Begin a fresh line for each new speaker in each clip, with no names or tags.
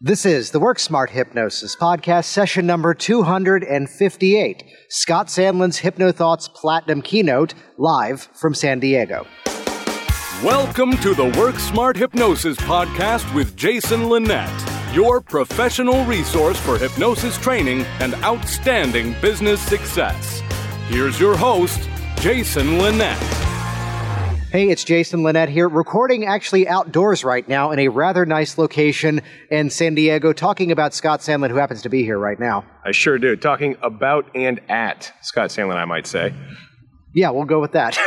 This is the Work Smart Hypnosis podcast, session number 258. Scott Sandland's HypnoThoughts Platinum Keynote, live from San Diego.
Welcome to the Work Smart Hypnosis podcast with Jason Linett, your professional resource for hypnosis training and outstanding business success. Here's your host, Jason Linett.
Hey, it's Jason Linett here, recording actually outdoors right now in a rather nice location in San Diego, talking about Scott Sandland, who happens to be here right now.
I sure do. Talking about and at Scott Sandland, I might say.
Yeah, we'll go with that.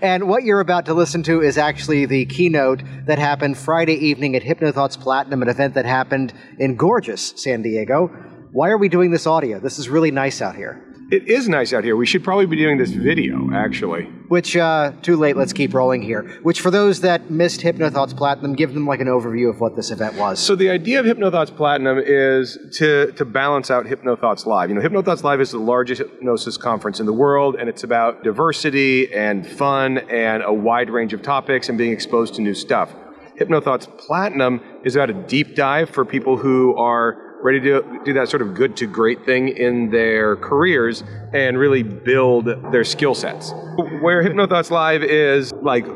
and what you're about to listen to is actually the keynote that happened Friday evening at HypnoThoughts Platinum, an event that happened in gorgeous San Diego. Why are we doing this audio? This is really nice out here.
It is nice out here. We should probably be doing this video, actually.
Which, uh, too late, let's keep rolling here. Which, for those that missed HypnoThoughts Platinum, give them like an overview of what this event was.
So, the idea of HypnoThoughts Platinum is to, to balance out HypnoThoughts Live. You know, HypnoThoughts Live is the largest hypnosis conference in the world, and it's about diversity and fun and a wide range of topics and being exposed to new stuff. HypnoThoughts Platinum is about a deep dive for people who are ready to do that sort of good to great thing in their careers and really build their skill sets. Where HypnoThoughts Live is like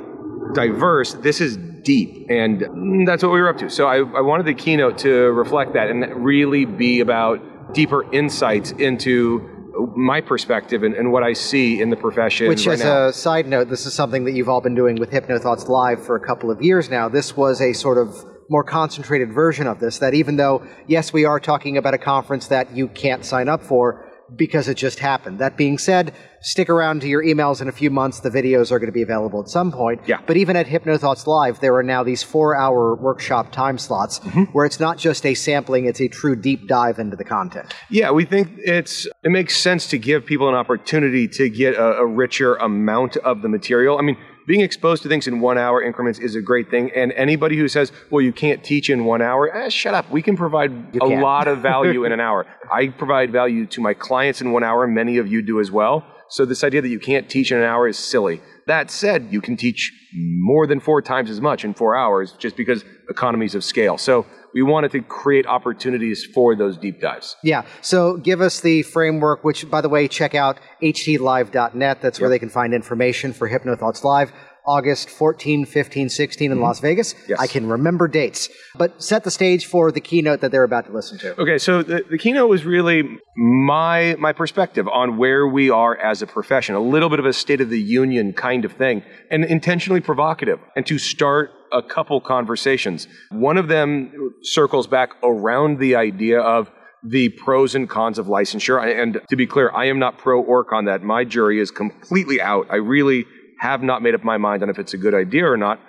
diverse, this is deep, and that's what we were up to. So I, I wanted the keynote to reflect that and really be about deeper insights into my perspective and, and, what I see in the profession.
Which,
right
as
now.
a side note, this is something that you've all been doing with HypnoThoughts Live for a couple of years now. This was a sort of more concentrated version of this. That even though, yes, we are talking about a conference that you can't sign up for because it just happened. That being said, stick around to your emails in a few months. The videos are going to be available at some point.
Yeah.
But even at HypnoThoughts Live, there are now these four hour workshop time slots
Mm-hmm.
where it's not just a sampling, it's a true deep dive into the content.
Yeah, we think it's it makes sense to give people an opportunity to get a, a richer amount of the material. I mean, being exposed to things in one hour increments is a great thing. And anybody who says, well, you can't teach in one hour, eh, shut up. We can provide a
can.
lot of value in an hour. I provide value to my clients in one hour. Many of you do as well. So this idea that you can't teach in an hour is silly. That said, you can teach more than four times as much in four hours just because economies of scale. So we wanted to create opportunities for those deep dives.
Yeah. So give us the framework, which, by the way, check out htlive.net. That's where they can find information for HypnoThoughts Live. August 14, 15, 16 in Las Vegas.
Mm-hmm. Yes.
I can remember dates. But set the stage for the keynote that they're about to listen to.
Okay, so the, the keynote was really my my perspective on where we are as a profession, a little bit of a state of the union kind of thing, and intentionally provocative, and to start a couple conversations. One of them circles back around the idea of the pros and cons of licensure. And to be clear, I am not pro or con that. My jury is completely out. I really have not made up my mind on if it's a good idea or not.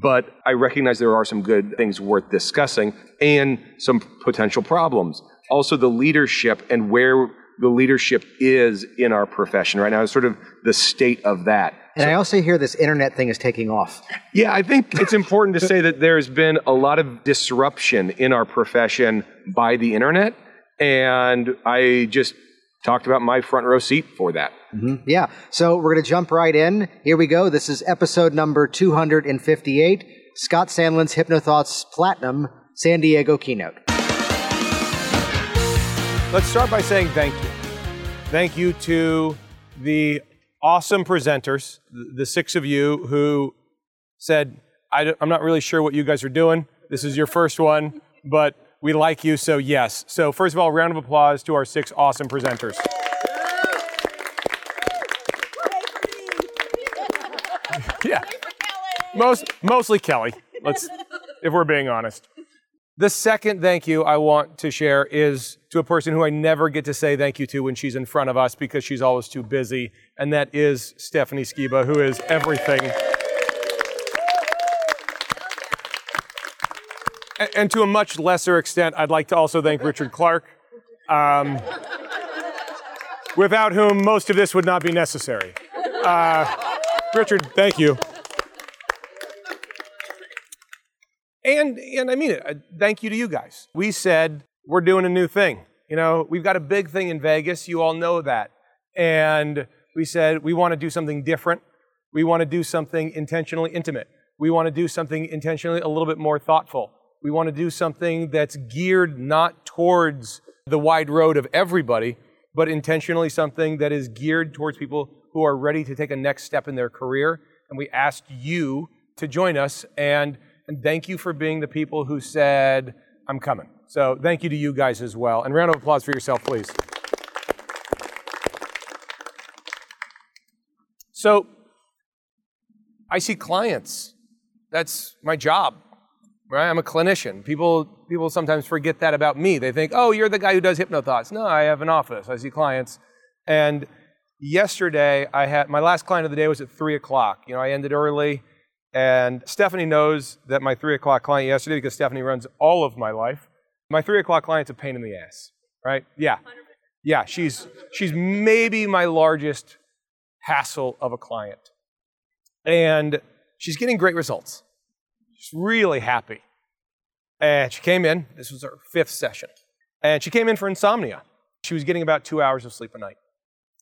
But I recognize there are some good things worth discussing and some potential problems. Also, the leadership and where the leadership is in our profession right now, is sort of the state of that.
And I also hear this internet thing is taking off.
Yeah, I think it's important to say that there's been a lot of disruption in our profession by the internet. And I just talked about my front row seat for that. Mm-hmm.
Yeah. So we're going to jump right in. Here we go. This is episode number 258 Scott Sandland's HypnoThoughts Platinum San Diego keynote.
Let's start by saying thank you. Thank you to the awesome presenters, the six of you who said, I am not really sure what you guys are doing. This is your first one, but we like you, so yes. So, first of all, round of applause to our six awesome presenters. Yeah. Most, mostly Kelly. Let's, if we're being honest. The second thank you I want to share is to a person who I never get to say thank you to when she's in front of us because she's always too busy, and that is Stephanie Skiba, who is everything. And to a much lesser extent, I'd like to also thank Richard Clark, um, without whom most of this would not be necessary. Uh, Richard, thank you. And and I mean it. Uh, Thank you to you guys. We said we're doing a new thing. You know, we've got a big thing in Vegas. You all know that. And we said we want to do something different. We want to do something intentionally intimate. We want to do something intentionally a little bit more thoughtful.
We want to do something that's geared not towards the wide road of everybody, but intentionally something that is geared towards people who are ready to take a next step in their career. And we asked you to join us. And, and thank you for being the people who said, I'm coming. So thank you to you guys as well. And round of applause for yourself, please. So I see clients. That's my job. Right? I'm a clinician. People people sometimes forget that about me. They think, "Oh, you're the guy who does hypnothoughts." No, I have an office. I see clients. And yesterday, I had my last client of the day was at three o'clock. You know, I ended early, and Stephanie knows that my three o'clock client yesterday because Stephanie runs all of my life. My three o'clock client's a pain in the ass, right? Yeah, yeah. She's she's maybe my largest hassle of a client, and she's getting great results. She's really happy. And she came in, this was her fifth session, and she came in for insomnia. She was getting about two hours of sleep a night.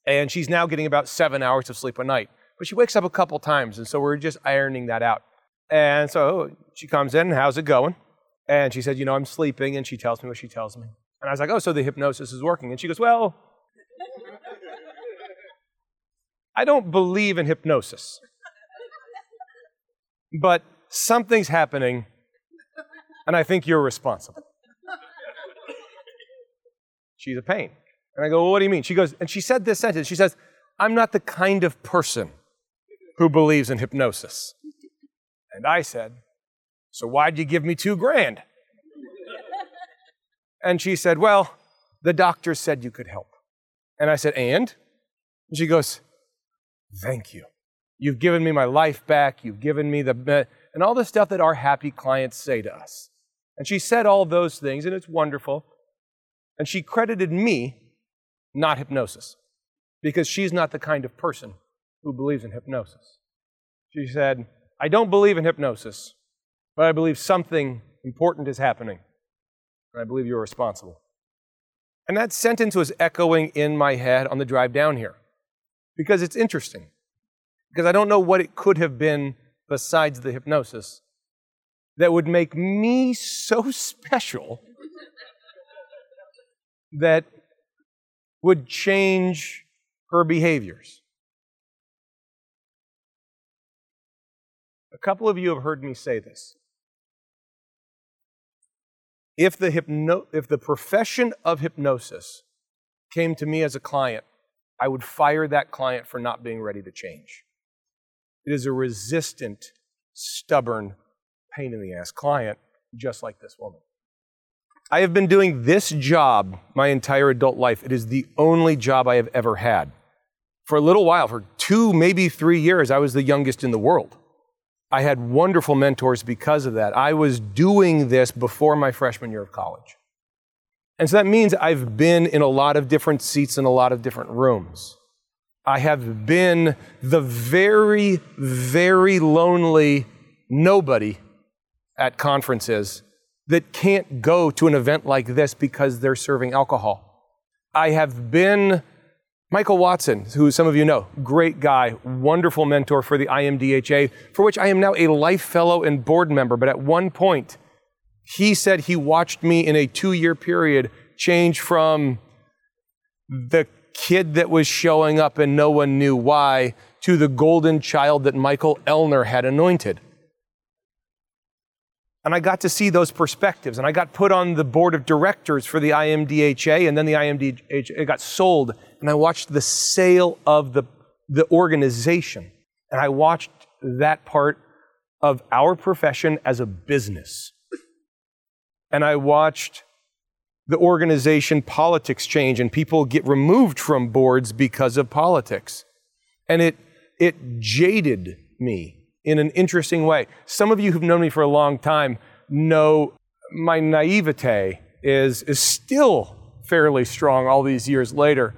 And she's now getting about seven hours of sleep a night. But she wakes up a couple times, and so we're just ironing that out. And so she comes in, how's it going? And she said, You know, I'm sleeping. And she tells me what she tells me. And I was like, Oh, so the hypnosis is working. And she goes, Well, I don't believe in hypnosis. But something's happening, and I think you're responsible. She's a pain. And I go, well, what do you mean? She goes, and she said this sentence. She says, I'm not the kind of person who believes in hypnosis. And I said, so why'd you give me two grand? And she said, well, the doctor said you could help. And I said, and? And she goes, thank you. You've given me my life back. You've given me the, and all the stuff that our happy clients say to us. And she said all those things, and it's wonderful. And she credited me not hypnosis, because she's not the kind of person who believes in hypnosis. She said, I don't believe in hypnosis, but I believe something important is happening, and I believe you're responsible. And that sentence was echoing in my head on the drive down here, because it's interesting, because I don't know what it could have been besides the hypnosis that would make me so special that would change her behaviors. A couple of you have heard me say this. If the, hypno- if the profession of hypnosis came to me as a client, I would fire that client for not being ready to change. It is a resistant, stubborn, pain in the ass client, just like this woman. I have been doing this job my entire adult life. It is the only job I have ever had. For a little while, for two, maybe three years, I was the youngest in the world. I had wonderful mentors because of that. I was doing this before my freshman year of college. And so that means I've been in a lot of different seats in a lot of different rooms. I have been the very, very lonely nobody at conferences that can't go to an event like this because they're serving alcohol. I have been Michael Watson, who some of you know, great guy, wonderful mentor for the IMDHA, for which I am now a life fellow and board member. But at one point, he said he watched me in a two year period change from the kid that was showing up and no one knew why to the golden child that Michael Ellner had anointed. And I got to see those perspectives. And I got put on the board of directors for the IMDHA, and then the IMDHA got sold. And I watched the sale of the, the organization. And I watched that part of our profession as a business. And I watched the organization politics change and people get removed from boards because of politics. And it, it jaded me in an interesting way. Some of you who've known me for a long time know my naivete is, is still fairly strong all these years later.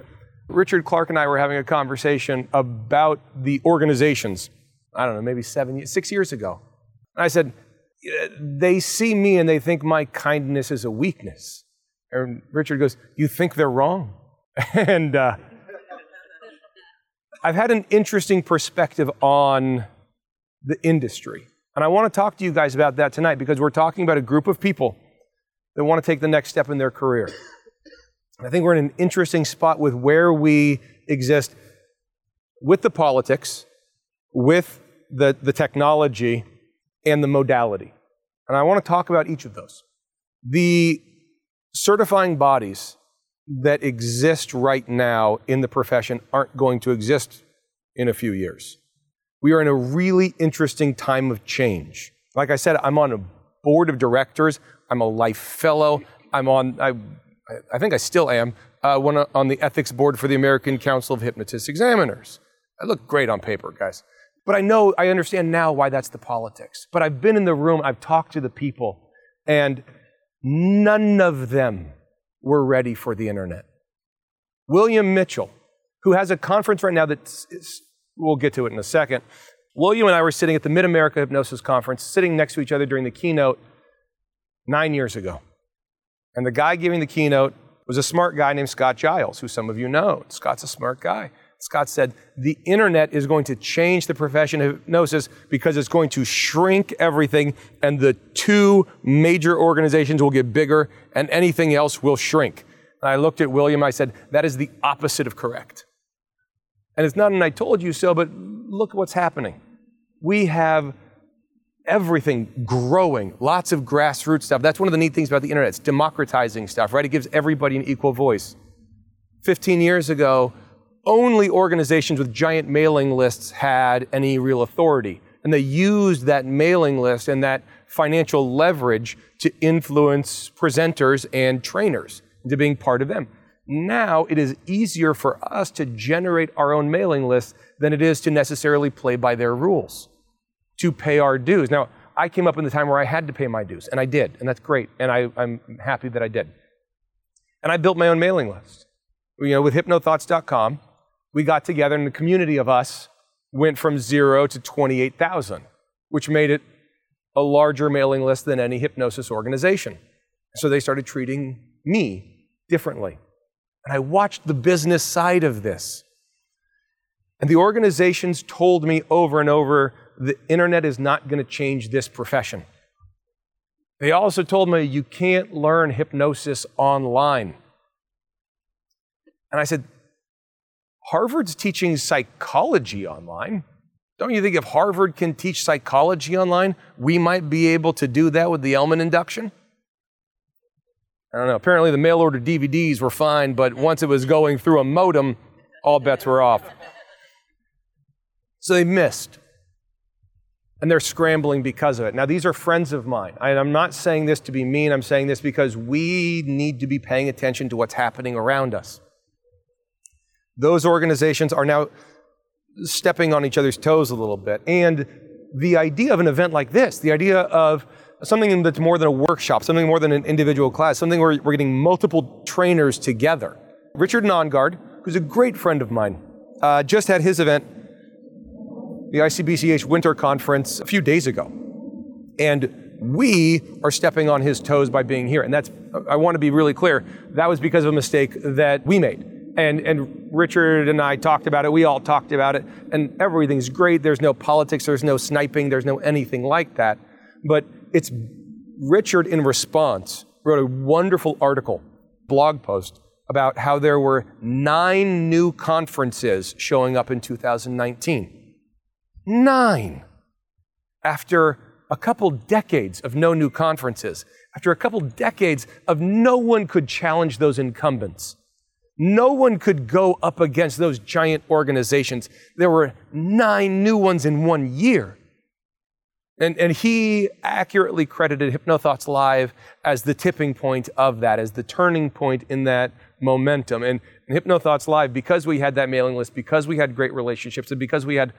Richard Clark and I were having a conversation about the organizations, I don't know, maybe seven, six years ago. And I said, they see me and they think my kindness is a weakness. And Richard goes, You think they're wrong? and uh, I've had an interesting perspective on the industry. And I want to talk to you guys about that tonight because we're talking about a group of people that want to take the next step in their career. I think we're in an interesting spot with where we exist with the politics, with the, the technology, and the modality. And I want to talk about each of those. The certifying bodies that exist right now in the profession aren't going to exist in a few years. We are in a really interesting time of change. Like I said, I'm on a board of directors, I'm a life fellow, I'm on, I, I think I still am, uh, one on the ethics board for the American Council of Hypnotist Examiners. I look great on paper, guys. But I know, I understand now why that's the politics. But I've been in the room, I've talked to the people, and none of them were ready for the internet. William Mitchell, who has a conference right now that we'll get to it in a second. William and I were sitting at the Mid America Hypnosis Conference, sitting next to each other during the keynote nine years ago. And the guy giving the keynote was a smart guy named Scott Giles, who some of you know. Scott's a smart guy. Scott said, the internet is going to change the profession of hypnosis because it's going to shrink everything, and the two major organizations will get bigger, and anything else will shrink. And I looked at William, I said, that is the opposite of correct. And it's not an I told you so, but look at what's happening. We have everything growing, lots of grassroots stuff. That's one of the neat things about the internet. It's democratizing stuff, right? It gives everybody an equal voice. 15 years ago, only organizations with giant mailing lists had any real authority. And they used that mailing list and that financial leverage to influence presenters and trainers into being part of them. Now it is easier for us to generate our own mailing list than it is to necessarily play by their rules, to pay our dues. Now, I came up in the time where I had to pay my dues, and I did, and that's great, and I, am happy that I did. And I built my own mailing list. You know, with hypnothoughts.com, we got together, and the community of us went from zero to 28,000, which made it a larger mailing list than any hypnosis organization. So they started treating me differently. And I watched the business side of this. And the organizations told me over and over the internet is not going to change this profession. They also told me you can't learn hypnosis online. And I said, Harvard's teaching psychology online. Don't you think if Harvard can teach psychology online, we might be able to do that with the Elman induction? I don't know. Apparently, the mail order DVDs were fine, but once it was going through a modem, all bets were off. So they missed. And they're scrambling because of it. Now, these are friends of mine. I'm not saying this to be mean. I'm saying this because we need to be paying attention to what's happening around us. Those organizations are now stepping on each other's toes a little bit. And the idea of an event like this, the idea of something that's more than a workshop, something more than an individual class, something where we're getting multiple trainers together. Richard Nongard, who's a great friend of mine, uh, just had his event, the ICBCH Winter Conference, a few days ago. And we are stepping on his toes by being here. And that's, I want to be really clear, that was because of a mistake that we made. And, and Richard and I talked about it. We all talked about it. And everything's great. There's no politics. There's no sniping. There's no anything like that. But it's Richard, in response, wrote a wonderful article, blog post, about how there were nine new conferences showing up in 2019. Nine! After a couple decades of no new conferences, after a couple decades of no one could challenge those incumbents. No one could go up against those giant organizations. There were nine new ones in one year. And, and he accurately credited HypnoThoughts Live as the tipping point of that, as the turning point in that momentum. And, and HypnoThoughts Live, because we had that mailing list, because we had great relationships, and because we had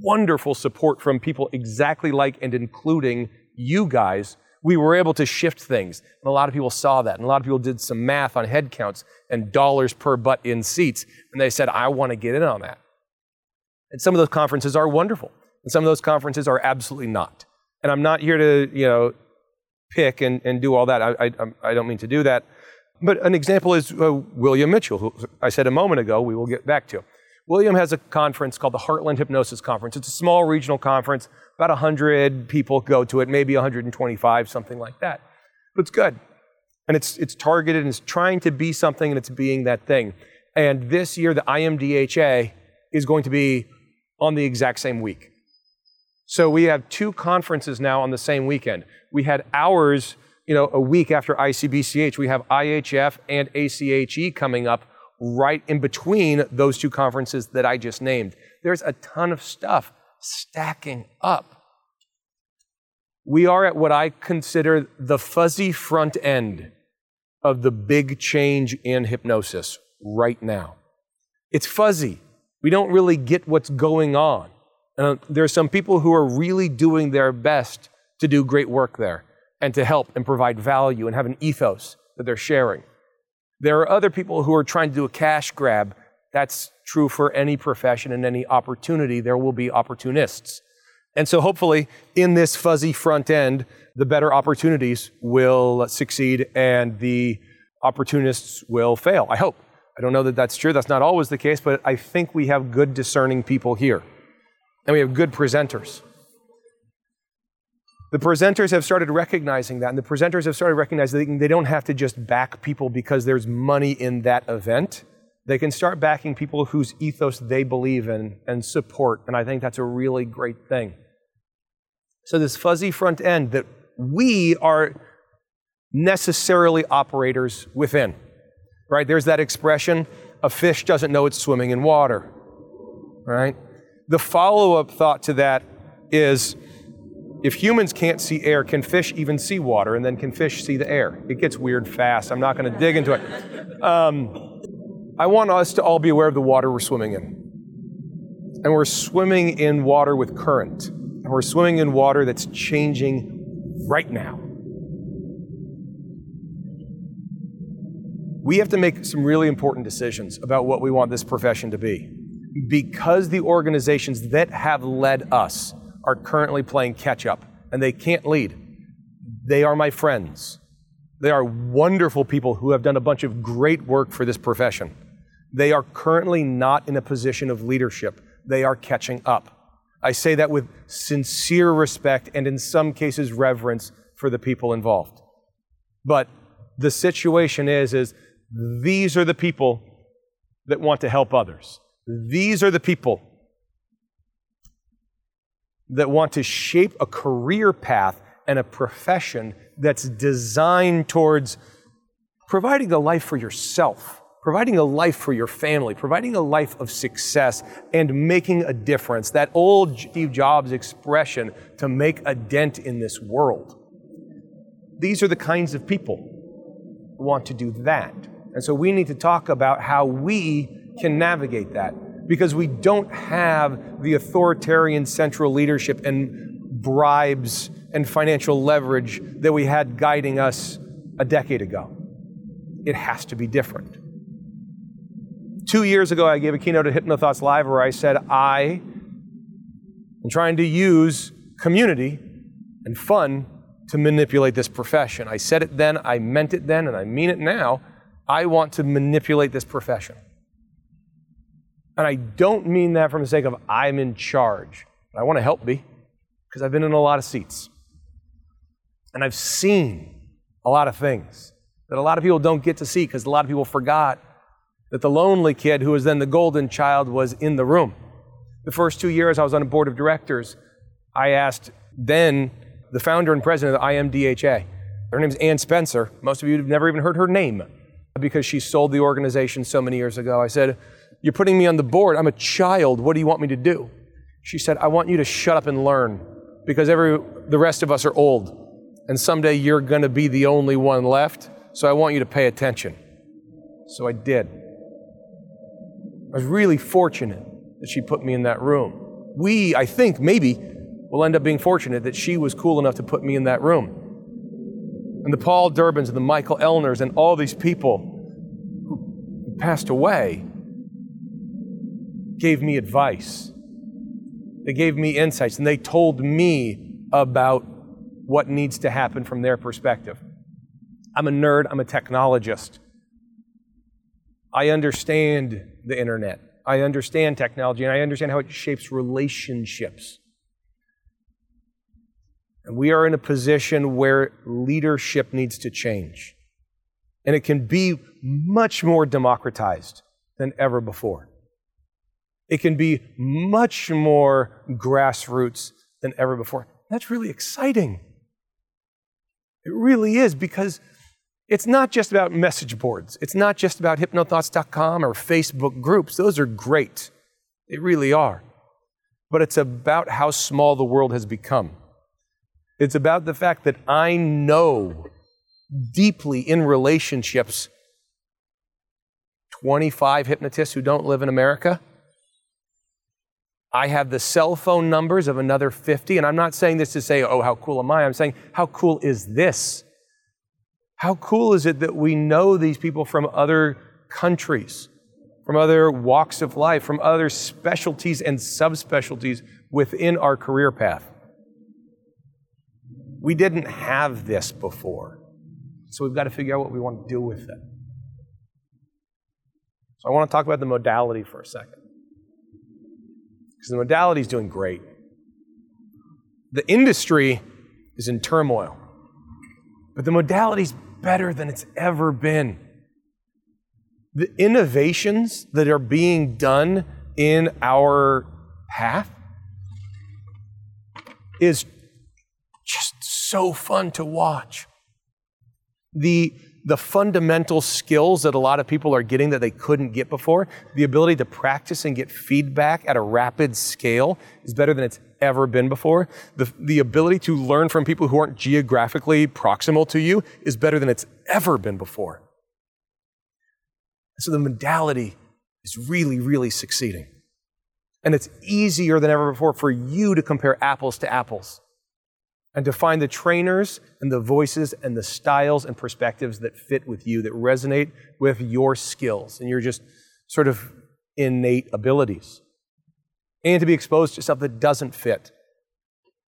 wonderful support from people exactly like and including you guys, we were able to shift things. And a lot of people saw that. And a lot of people did some math on head counts and dollars per butt in seats. And they said, I want to get in on that. And some of those conferences are wonderful. And some of those conferences are absolutely not. And I'm not here to, you know, pick and, and do all that. I, I, I don't mean to do that. But an example is uh, William Mitchell, who I said a moment ago we will get back to. William has a conference called the Heartland Hypnosis Conference. It's a small regional conference. About 100 people go to it, maybe 125, something like that. But it's good. And it's, it's targeted and it's trying to be something and it's being that thing. And this year, the IMDHA is going to be on the exact same week. So we have two conferences now on the same weekend. We had ours, you know, a week after ICBCH. We have IHF and ACHE coming up right in between those two conferences that I just named. There's a ton of stuff stacking up. We are at what I consider the fuzzy front end of the big change in hypnosis right now. It's fuzzy. We don't really get what's going on. Uh, there are some people who are really doing their best to do great work there and to help and provide value and have an ethos that they're sharing. There are other people who are trying to do a cash grab. That's true for any profession and any opportunity. There will be opportunists. And so, hopefully, in this fuzzy front end, the better opportunities will succeed and the opportunists will fail. I hope. I don't know that that's true. That's not always the case, but I think we have good discerning people here and we have good presenters. The presenters have started recognizing that, and the presenters have started recognizing they don't have to just back people because there's money in that event. They can start backing people whose ethos they believe in and support, and I think that's a really great thing. So, this fuzzy front end that we are necessarily operators within, right? There's that expression a fish doesn't know it's swimming in water, right? The follow up thought to that is if humans can't see air, can fish even see water? And then can fish see the air? It gets weird fast. I'm not going to dig into it. Um, I want us to all be aware of the water we're swimming in. And we're swimming in water with current. And we're swimming in water that's changing right now. We have to make some really important decisions about what we want this profession to be because the organizations that have led us are currently playing catch up and they can't lead. They are my friends. They are wonderful people who have done a bunch of great work for this profession. They are currently not in a position of leadership. They are catching up. I say that with sincere respect and in some cases reverence for the people involved. But the situation is is these are the people that want to help others. These are the people that want to shape a career path and a profession that's designed towards providing a life for yourself, providing a life for your family, providing a life of success, and making a difference. That old Steve Jobs expression to make a dent in this world. These are the kinds of people who want to do that. And so we need to talk about how we can navigate that because we don't have the authoritarian central leadership and bribes and financial leverage that we had guiding us a decade ago. It has to be different. Two years ago, I gave a keynote at HypnoThoughts Live where I said, I am trying to use community and fun to manipulate this profession. I said it then, I meant it then, and I mean it now. I want to manipulate this profession. And I don't mean that from the sake of I'm in charge. I want to help be because I've been in a lot of seats. And I've seen a lot of things that a lot of people don't get to see because a lot of people forgot that the lonely kid who was then the golden child was in the room. The first two years I was on a board of directors, I asked then the founder and president of the IMDHA. Her name's Ann Spencer. Most of you have never even heard her name because she sold the organization so many years ago. I said, you're putting me on the board. I'm a child. What do you want me to do? She said, I want you to shut up and learn because every, the rest of us are old. And someday you're going to be the only one left. So I want you to pay attention. So I did. I was really fortunate that she put me in that room. We, I think, maybe will end up being fortunate that she was cool enough to put me in that room. And the Paul Durbins and the Michael Ellners and all these people who passed away gave me advice. They gave me insights and they told me about what needs to happen from their perspective. I'm a nerd, I'm a technologist. I understand the internet. I understand technology and I understand how it shapes relationships. And we are in a position where leadership needs to change. And it can be much more democratized than ever before. It can be much more grassroots than ever before. That's really exciting. It really is because it's not just about message boards. It's not just about hypnothoughts.com or Facebook groups. Those are great. They really are. But it's about how small the world has become. It's about the fact that I know deeply in relationships 25 hypnotists who don't live in America. I have the cell phone numbers of another 50, and I'm not saying this to say, oh, how cool am I? I'm saying, how cool is this? How cool is it that we know these people from other countries, from other walks of life, from other specialties and subspecialties within our career path? We didn't have this before. So we've got to figure out what we want to do with it. So I want to talk about the modality for a second. Because the modality is doing great. The industry is in turmoil, but the modality is better than it's ever been. The innovations that are being done in our path is just so fun to watch. The the fundamental skills that a lot of people are getting that they couldn't get before, the ability to practice and get feedback at a rapid scale is better than it's ever been before. The, the ability to learn from people who aren't geographically proximal to you is better than it's ever been before. So the modality is really, really succeeding. And it's easier than ever before for you to compare apples to apples and to find the trainers and the voices and the styles and perspectives that fit with you, that resonate with your skills and your just sort of innate abilities. And to be exposed to stuff that doesn't fit.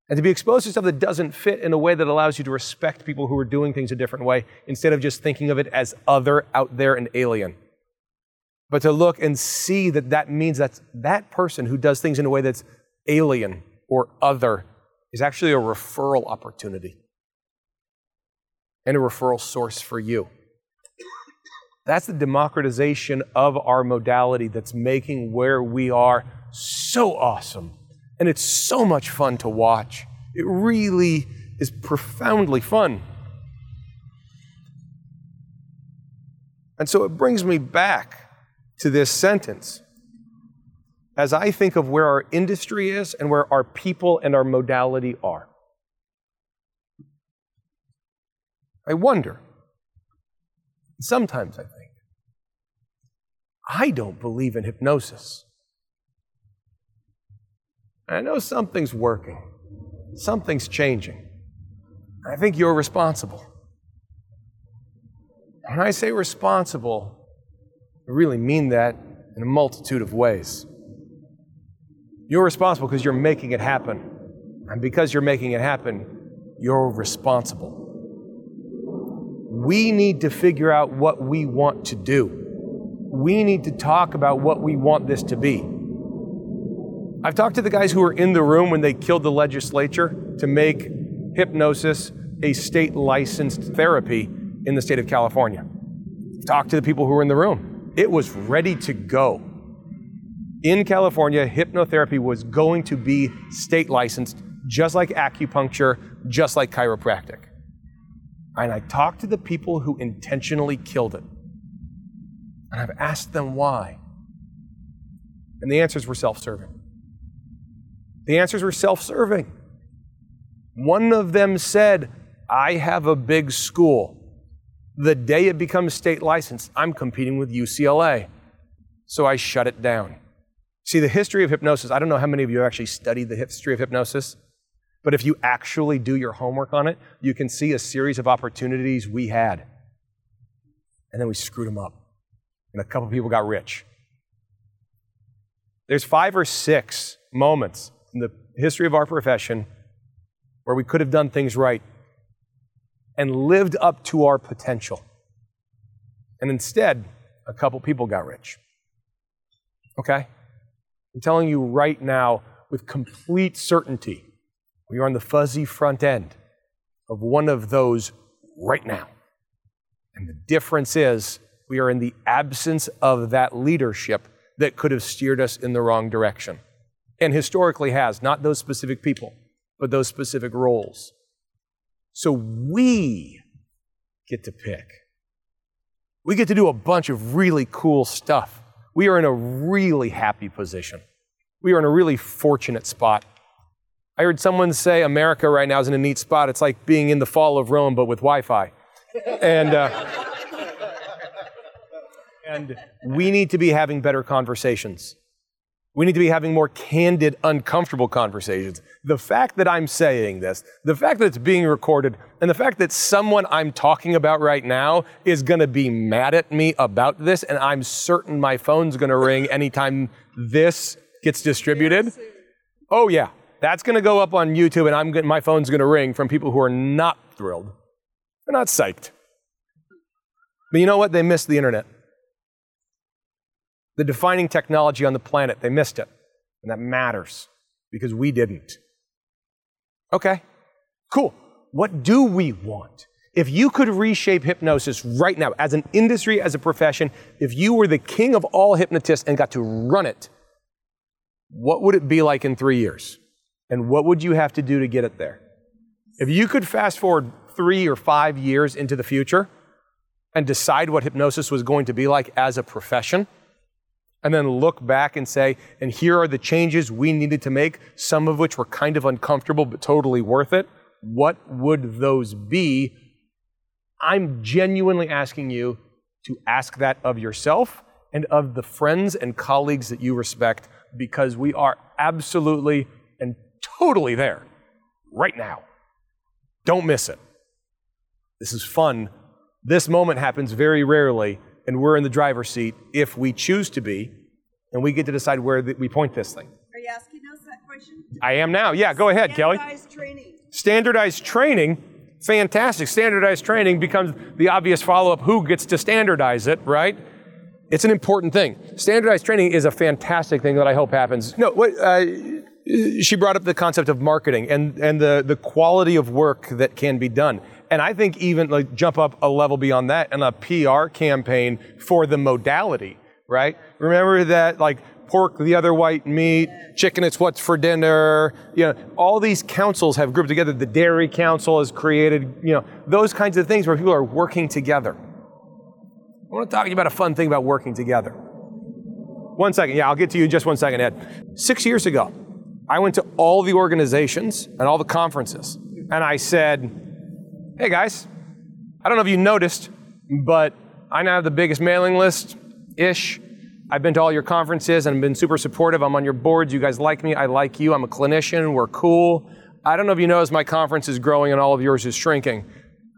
And to be exposed to stuff that doesn't fit in a way that allows you to respect people who are doing things a different way instead of just thinking of it as other, out there, and alien. But to look and see that that means that that person who does things in a way that's alien or other is actually a referral opportunity and a referral source for you. That's the democratization of our modality that's making where we are so awesome. And it's so much fun to watch. It really is profoundly fun. And so it brings me back to this sentence as I think of where our industry is and where our people and our modality are. I wonder, sometimes I think, I don't believe in hypnosis. I know something's working, something's changing. I think you're responsible. When I say responsible, I really mean that in a multitude of ways. You're responsible because you're making it happen. And because you're making it happen, you're responsible. We need to figure out what we want to do. We need to talk about what we want this to be. I've talked to the guys who were in the room when they killed the legislature to make hypnosis a state licensed therapy in the state of California. Talked to the people who were in the room. It was ready to go in California, hypnotherapy was going to be state licensed, just like acupuncture, just like chiropractic. And I talked to the people who intentionally killed it. And I've asked them why. And the answers were self serving. The answers were self serving. One of them said, I have a big school. The day it becomes state licensed, I'm competing with UCLA. So I shut it down. See, the history of hypnosis, I don't know how many of you actually studied the history of hypnosis, but if you actually do your homework on it, you can see a series of opportunities we had. And then we screwed them up. And a couple people got rich. There's five or six moments in the history of our profession where we could have done things right and lived up to our potential. And instead, a couple people got rich. Okay? I'm telling you right now with complete certainty, we are on the fuzzy front end of one of those right now. And the difference is we are in the absence of that leadership that could have steered us in the wrong direction. And historically has, not those specific people, but those specific roles. So we get to pick. We get to do a bunch of really cool stuff. We are in a really happy position. We are in a really fortunate spot. I heard someone say America right now is in a neat spot. It's like being in the fall of Rome, but with Wi Fi. And, uh, and we need to be having better conversations. We need to be having more candid, uncomfortable conversations. The fact that I'm saying this, the fact that it's being recorded, and the fact that someone I'm talking about right now is going to be mad at me about this, and I'm certain my phone's going to ring anytime this gets distributed. Oh, yeah. That's going to go up on YouTube, and I'm gonna, my phone's going to ring from people who are not thrilled. They're not psyched. But you know what? They missed the internet the defining technology on the planet. They missed it. And that matters because we didn't. Okay, cool. What do we want? If you could reshape hypnosis right now, as an industry, as a profession, if you were the king of all hypnotists and got to run it, what would it be like in three years? And what would you have to do to get it there? If you could fast forward three or five years into the future and decide what hypnosis was going to be like as a profession, and then look back and say, and here are the changes we needed to make, some of which were kind of uncomfortable but totally worth it. What would those be? I'm genuinely asking you to ask that of yourself and of the friends and colleagues that you respect because we are absolutely and totally there right now. Don't miss it. This is fun. This moment happens very rarely, and we're in the driver's seat if we choose to be, and we get to decide where the, we point this thing.
Are you asking us that question?
I am now. Yeah, go ahead, Kelly.
Standardized training.
Standardized training, fantastic. Standardized training becomes the obvious follow up who gets to standardize it, right? It's an important thing. Standardized training is a fantastic thing that I hope happens. No, what, uh, she brought up the concept of marketing and, and the, the quality of work that can be done. And I think even like jump up a level beyond that and a PR campaign for the modality, right? Remember that like pork the other white meat, chicken it's what's for dinner. You know, all these councils have grouped together. The Dairy Council has created, you know, those kinds of things where people are working together. I want to talk to you about a fun thing about working together. One second. Yeah, I'll get to you in just one second, Ed. Six years ago, I went to all the organizations and all the conferences, and I said, Hey guys, I don't know if you noticed, but I now have the biggest mailing list ish. I've been to all your conferences and I've been super supportive. I'm on your boards. You guys like me. I like you. I'm a clinician. We're cool. I don't know if you notice my conference is growing and all of yours is shrinking.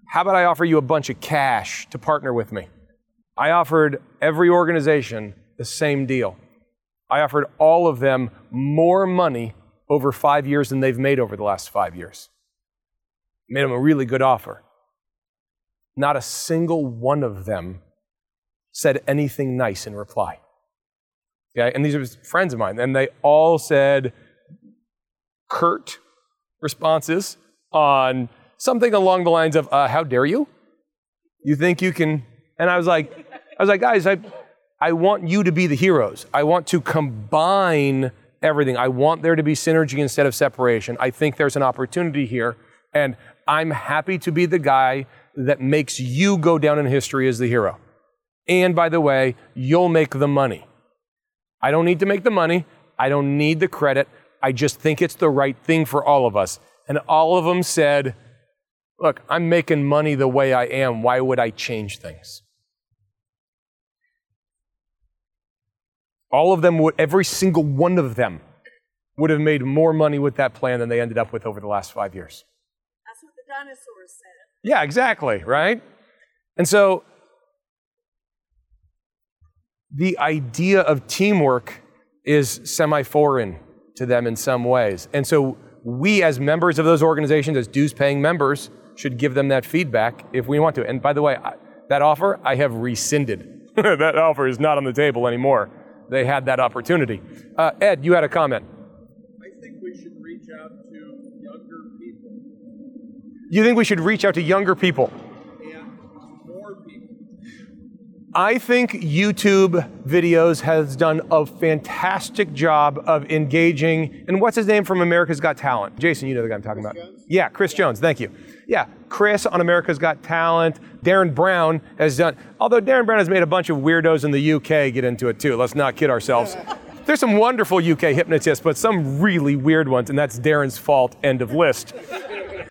How about I offer you a bunch of cash to partner with me? I offered every organization the same deal. I offered all of them more money over five years than they've made over the last five years. Made them a really good offer. Not a single one of them said anything nice in reply. Okay, and these are friends of mine, and they all said curt responses on something along the lines of, uh, "How dare you? You think you can?" And I was like, "I was like, guys, I, I want you to be the heroes. I want to combine everything. I want there to be synergy instead of separation. I think there's an opportunity here, and I'm happy to be the guy that makes you go down in history as the hero. And by the way, you'll make the money. I don't need to make the money. I don't need the credit. I just think it's the right thing for all of us. And all of them said, Look, I'm making money the way I am. Why would I change things? All of them would, every single one of them would have made more money with that plan than they ended up with over the last five years.
That's what the dinosaurs said.
Yeah, exactly, right? And so the idea of teamwork is semi foreign to them in some ways. And so we, as members of those organizations, as dues paying members, should give them that feedback if we want to. And by the way, I, that offer I have rescinded. that offer is not on the table anymore. They had that opportunity. Uh, Ed, you had a comment.
I think we should reach out to younger people
You think we should reach out to younger people?
and more people.
I think YouTube videos has done a fantastic job of engaging. And what's his name from America's Got Talent? Jason, you know the guy I'm talking about. Yeah, Chris Jones. Thank you. Yeah, Chris on America's Got Talent. Derren Brown has done. Although Derren Brown has made a bunch of weirdos in the UK get into it too. Let's not kid ourselves. There's some wonderful UK hypnotists, but some really weird ones, and that's Derren's fault. End of list.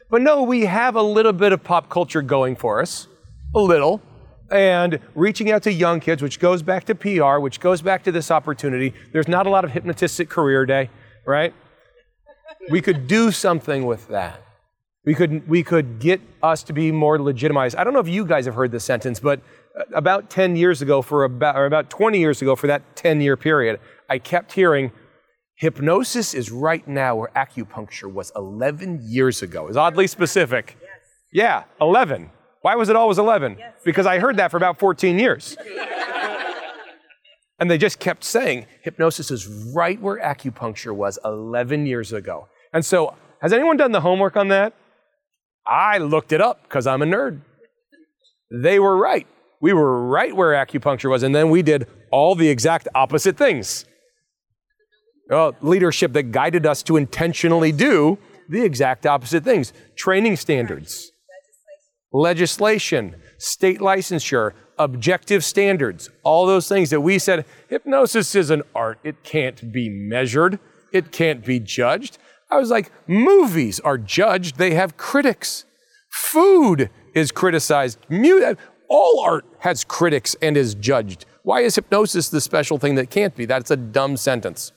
But no, we have a little bit of pop culture going for us. A little. And reaching out to young kids, which goes back to PR, which goes back to this opportunity. There's not a lot of hypnotists at Career Day, right? We could do something with that. We could, we could get us to be more legitimized. I don't know if you guys have heard this sentence, but uh, about 10 years ago, for about, or about 20 years ago, for that 10 year period, I kept hearing hypnosis is right now where acupuncture was 11 years ago. It's oddly specific. Yeah, 11. Why was it always 11? Because I heard that for about 14 years. and they just kept saying hypnosis is right where acupuncture was 11 years ago. And so, has anyone done the homework on that? I looked it up because I'm a nerd. They were right. We were right where acupuncture was, and then we did all the exact opposite things. Well, leadership that guided us to intentionally do the exact opposite things training standards, legislation, state licensure, objective standards, all those things that we said hypnosis is an art. It can't be measured, it can't be judged. I was like, movies are judged, they have critics. Food is criticized. All art has critics and is judged. Why is hypnosis the special thing that can't be? That's a dumb sentence.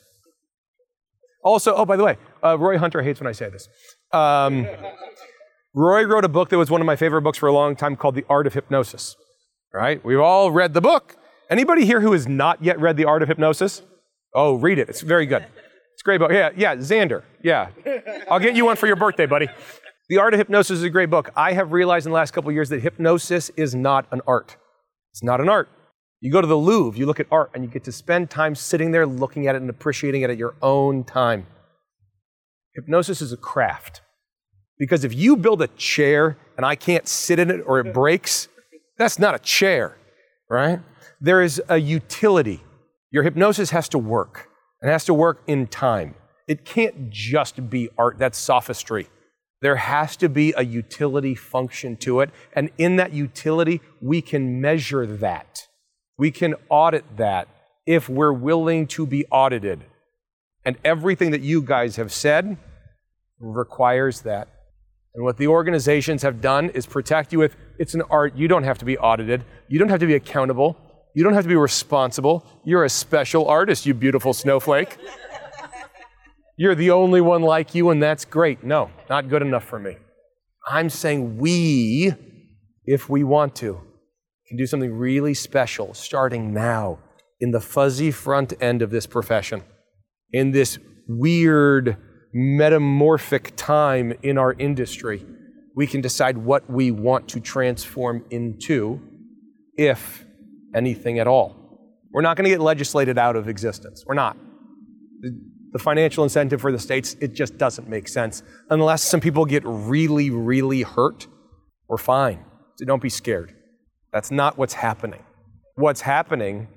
Also, oh, by the way, uh, Roy Hunter hates when I say this. Um, Roy wrote a book that was one of my favorite books for a long time called The Art of Hypnosis. Right? We've all read the book. Anybody here who has not yet read The Art of Hypnosis? Oh, read it. It's very good. It's a great book. Yeah, yeah, Xander. Yeah. I'll get you one for your birthday, buddy. The Art of Hypnosis is a great book. I have realized in the last couple years that hypnosis is not an art. It's not an art. You go to the Louvre, you look at art, and you get to spend time sitting there looking at it and appreciating it at your own time. Hypnosis is a craft. Because if you build a chair and I can't sit in it or it breaks, that's not a chair, right? There is a utility. Your hypnosis has to work. It has to work in time. It can't just be art, that's sophistry. There has to be a utility function to it. And in that utility, we can measure that. We can audit that if we're willing to be audited. And everything that you guys have said requires that. And what the organizations have done is protect you with it's an art. You don't have to be audited. You don't have to be accountable. You don't have to be responsible. You're a special artist, you beautiful snowflake. You're the only one like you, and that's great. No, not good enough for me. I'm saying we, if we want to, can do something really special starting now in the fuzzy front end of this profession, in this weird, metamorphic time in our industry. We can decide what we want to transform into, if anything at all. We're not going to get legislated out of existence. We're not. The financial incentive for the states, it just doesn't make sense. Unless some people get really, really hurt, we're fine. So don't be scared. That's not what's happening. What's happening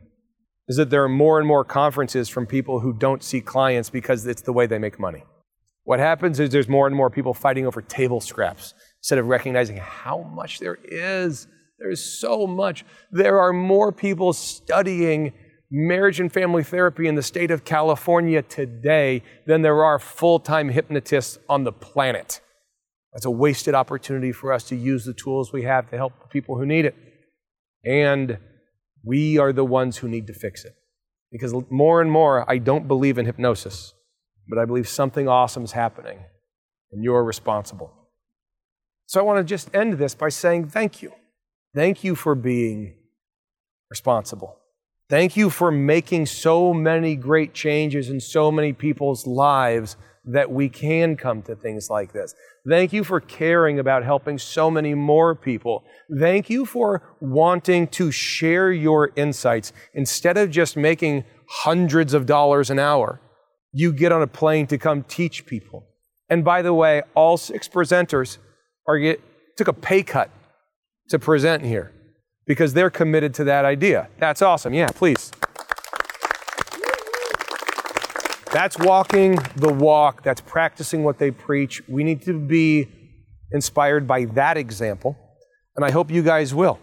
is that there are more and more conferences from people who don't see clients because it's the way they make money. What happens is there's more and more people fighting over table scraps instead of recognizing how much there is. There's so much. There are more people studying marriage and family therapy in the state of California today than there are full time hypnotists on the planet. That's a wasted opportunity for us to use the tools we have to help the people who need it. And we are the ones who need to fix it. Because more and more, I don't believe in hypnosis, but I believe something awesome is happening, and you're responsible. So I want to just end this by saying thank you. Thank you for being responsible. Thank you for making so many great changes in so many people's lives that we can come to things like this. Thank you for caring about helping so many more people. Thank you for wanting to share your insights instead of just making hundreds of dollars an hour. You get on a plane to come teach people. And by the way, all six presenters are get, took a pay cut to present here because they're committed to that idea. That's awesome. Yeah, please. That's walking the walk. That's practicing what they preach. We need to be inspired by that example, and I hope you guys will.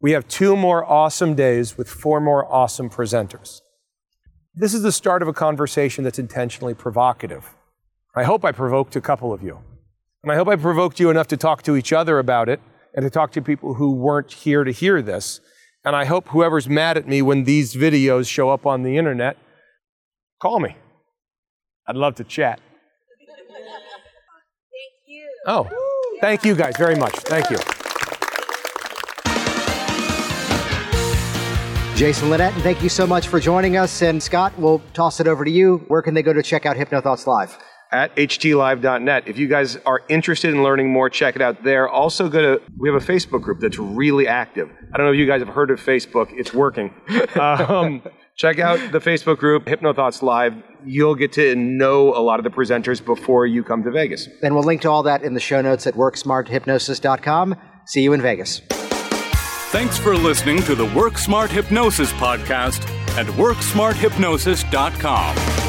We have two more awesome days with four more awesome presenters. This is the start of a conversation that's intentionally provocative. I hope I provoked a couple of you. And I hope I provoked you enough to talk to each other about it and to talk to people who weren't here to hear this. And I hope whoever's mad at me when these videos show up on the internet, call me. I'd love to chat.
Thank you.
Oh, thank you guys very much. Thank you.
Jason Linett, and thank you so much for joining us. And Scott, we'll toss it over to you. Where can they go to check out HypnoThoughts Live?
at htlive.net. If you guys are interested in learning more, check it out there. Also, go to, we have a Facebook group that's really active. I don't know if you guys have heard of Facebook, it's working. Um, check out the Facebook group, HypnoThoughts Live. You'll get to know a lot of the presenters before you come to Vegas.
And we'll link to all that in the show notes at worksmarthypnosis.com. See you in Vegas.
Thanks for listening to the Work Smart Hypnosis podcast at WorkSmartHypnosis.com.